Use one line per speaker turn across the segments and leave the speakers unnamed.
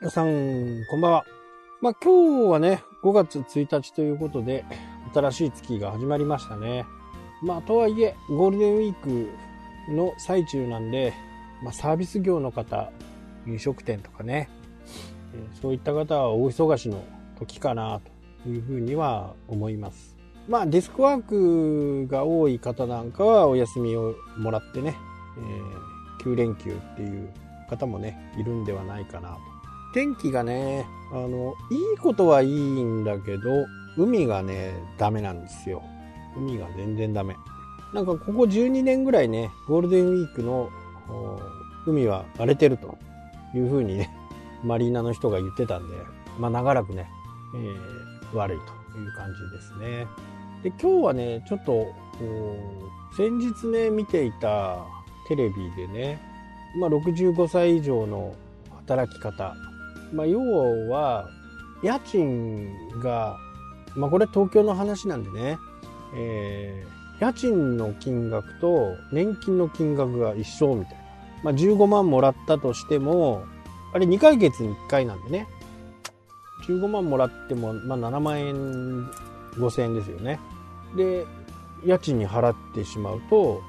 皆さん、こんばんは。まあ、今日はね、5月1日ということで、新しい月が始まりましたね。まあ、とはいえ、ゴールデンウィークの最中なんで、まあ、サービス業の方、飲食店とかね、そういった方は大忙しの時かなというふうには思います。まあ、デスクワークが多い方なんかはお休みをもらってね、えー、9連休っていう方もね、いるんではないかな。天気がね、あの、いいことはいいんだけど、海がね、ダメなんですよ。海が全然ダメ。なんかここ12年ぐらいね、ゴールデンウィークの海は荒れてるというふうにね、マリーナの人が言ってたんで、まあ長らくね、えー、悪いという感じですね。で、今日はね、ちょっと、先日ね、見ていたテレビでね、まあ65歳以上の働き方。まあ要は、家賃が、まあこれ東京の話なんでね、えー家賃の金額と年金の金額が一緒みたいな。まあ、15万もらったとしても、あれ2ヶ月に1回なんでね。15万もらっても、まあ、7万円、5千円ですよね。で、家賃に払ってしまうと、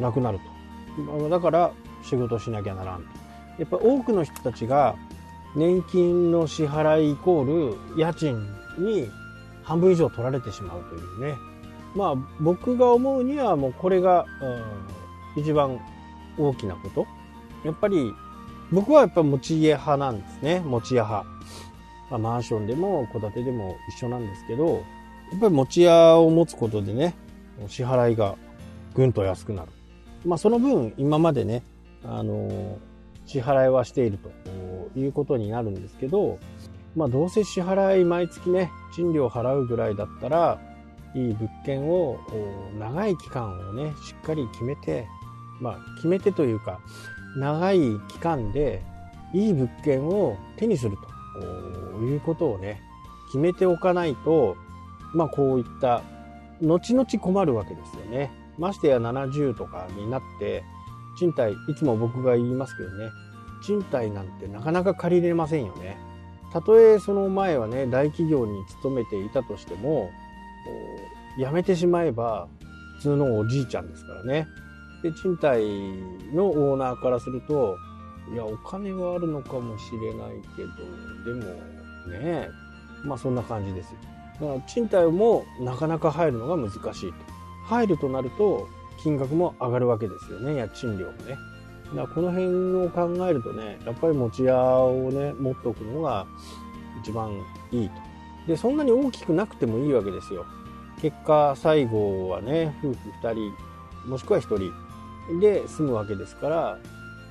なくなると。だから、仕事しなきゃならんと。やっぱ多くの人たちが、年金の支払いイコール家賃に半分以上取られてしまうというね。まあ僕が思うにはもうこれが、うん、一番大きなこと。やっぱり僕はやっぱ持ち家派なんですね。持ち家派。まあ、マンションでも戸建てでも一緒なんですけど、やっぱり持ち家を持つことでね、支払いがぐんと安くなる。まあその分今までね、あの支払いはしているということになるんですけど、まあどうせ支払い毎月ね、賃料払うぐらいだったら、いい物件を長い期間をねしっかり決めてまあ決めてというか長い期間でいい物件を手にするということをね決めておかないとまあこういった後々困るわけですよね。ましてや70とかになって賃貸いつも僕が言いますけどね賃貸なんてなかなか借りれませんよねたとえその前はね大企業に勤めていたとしても辞めてしまえば普通のおじいちゃんですからね。で、賃貸のオーナーからすると、いや、お金はあるのかもしれないけど、でもね、まあそんな感じです。だから賃貸もなかなか入るのが難しいと。入るとなると金額も上がるわけですよね、家賃料もね。だこの辺を考えるとね、やっぱり持ち家をね、持っておくのが一番いいと。で、そんなに大きくなくてもいいわけですよ。結果、最後はね、夫婦2人、もしくは1人で住むわけですから、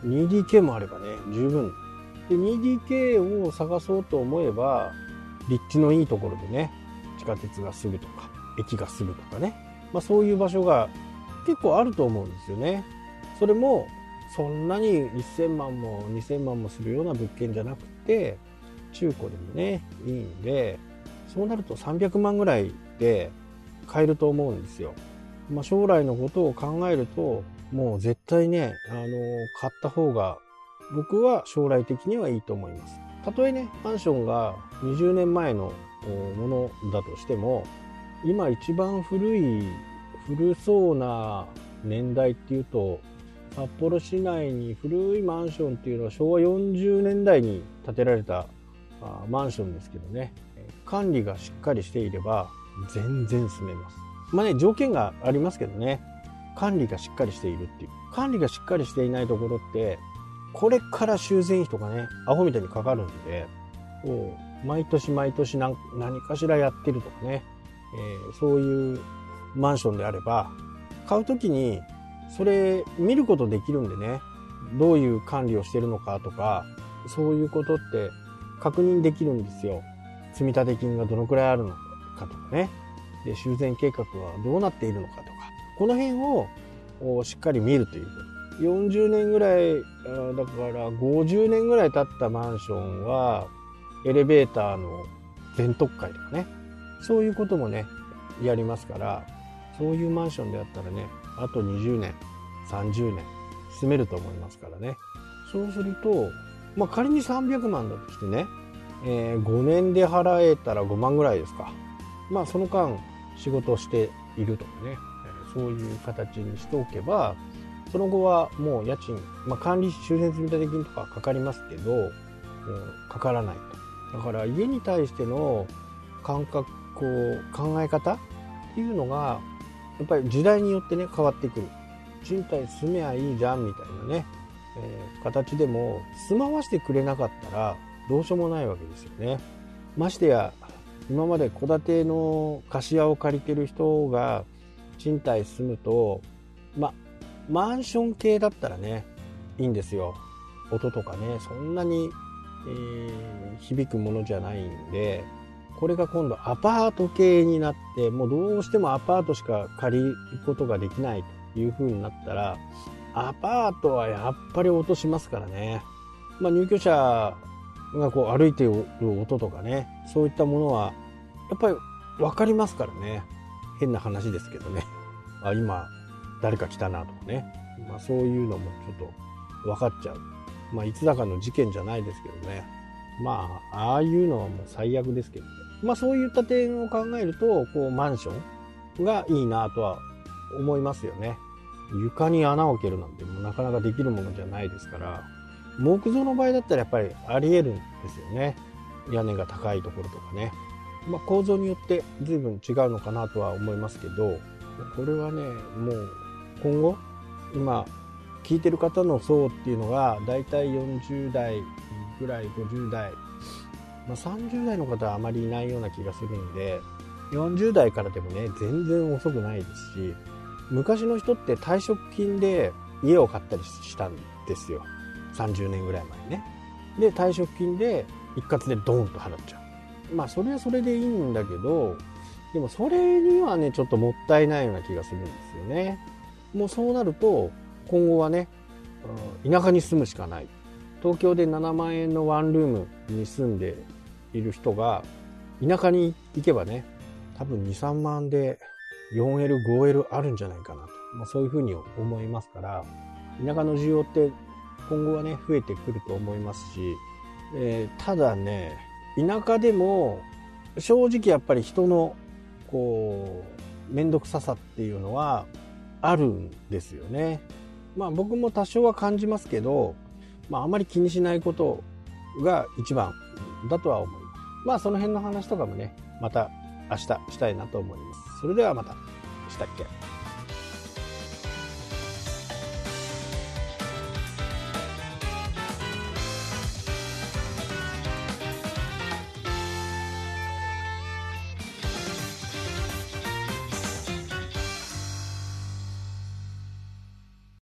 2DK もあればね、十分。で、2DK を探そうと思えば、立地のいいところでね、地下鉄がすぐとか、駅がすぐとかね、まあそういう場所が結構あると思うんですよね。それも、そんなに1000万も2000万もするような物件じゃなくて、中古でもね、いいんで、そうなると300万ぐらいで買えると思うんですよ。まあ、将来のことを考えると、もう絶対ね、あの、買った方が僕は将来的にはいいと思います。たとえね、マンションが20年前のものだとしても、今一番古い、古そうな年代っていうと、札幌市内に古いマンションっていうのは昭和40年代に建てられたマンションですけどね、管理がしっかりしていれば全然住めます。まあね、条件がありますけどね、管理がしっかりしているっていう。管理がしっかりしていないところって、これから修繕費とかね、アホみたいにかかるんで、毎年毎年何かしらやってるとかね、えー、そういうマンションであれば、買うときにそれ見ることできるんでね、どういう管理をしてるのかとか、そういうことって確認できるんですよ。積立金がどのくらいあるのかとかね。で、修繕計画はどうなっているのかとか。この辺をしっかり見るという。40年ぐらい、だから50年ぐらい経ったマンションは、エレベーターの全特会とかね。そういうこともね、やりますから、そういうマンションであったらね、あと20年、30年、住めると思いますからね。そうすると、まあ、仮に300万だとしてね、えー、5年で払えたら5万ぐらいですか。まあ、その間、仕事をしているとかね、そういう形にしておけば、その後はもう家賃、まあ、管理、修繕積立金とかかかりますけど、もうかからないと。だから家に対しての感覚、こう、考え方っていうのが、やっぱり時代によってね、変わってくる。賃貸住めばいいじゃんみたいなね、えー、形でも住まわしてくれなかったらどうしようもないわけですよね。ましてや今まで戸建ての貸し屋を借りてる人が賃貸住むとまマンション系だったらねいいんですよ音とかねそんなに、えー、響くものじゃないんでこれが今度アパート系になってもうどうしてもアパートしか借りることができないという風になったらアパートはやっぱり音しますからね、まあ、入居者がこう歩いてる音とかねそういったものはやっぱり分かりますからね。変な話ですけどね。あ今誰か来たなとかね、まあ、そういうのもちょっと分かっちゃう、まあ、いつだかの事件じゃないですけどね。まあああいうのはもう最悪ですけどね。まあそういった点を考えるとこうマンションがいいなとは思いますよね。床に穴を開けるなんてもうなかなかできるものじゃないですから木造の場合だったらやっぱりありえるんですよね。屋根が高いところとかね、まあ、構造によって随分違うのかなとは思いますけどこれはねもう今後今聞いてる方の層っていうのがだいたい40代ぐらい50代、まあ、30代の方はあまりいないような気がするんで40代からでもね全然遅くないですし昔の人って退職金で家を買ったりしたんですよ。30年ぐらい前ね。で退職金で一括でドーンと払っちゃう。まあそれはそれでいいんだけどでもそれにはねちょっともったいないような気がするんですよね。もうそうなると今後はね田舎に住むしかない。東京で7万円のワンルームに住んでいる人が田舎に行けばね多分23万で 4L、5L あるんじゃないかなと、まあ、そういうふうに思いますから、田舎の需要って今後はね、増えてくると思いますし、えー、ただね、田舎でも正直やっぱり人のこう、面倒くささっていうのはあるんですよね。まあ僕も多少は感じますけど、まああまり気にしないことが一番だとは思います。まあその辺の話とかもね、また明日したいなと思います。それではまた。したっけ？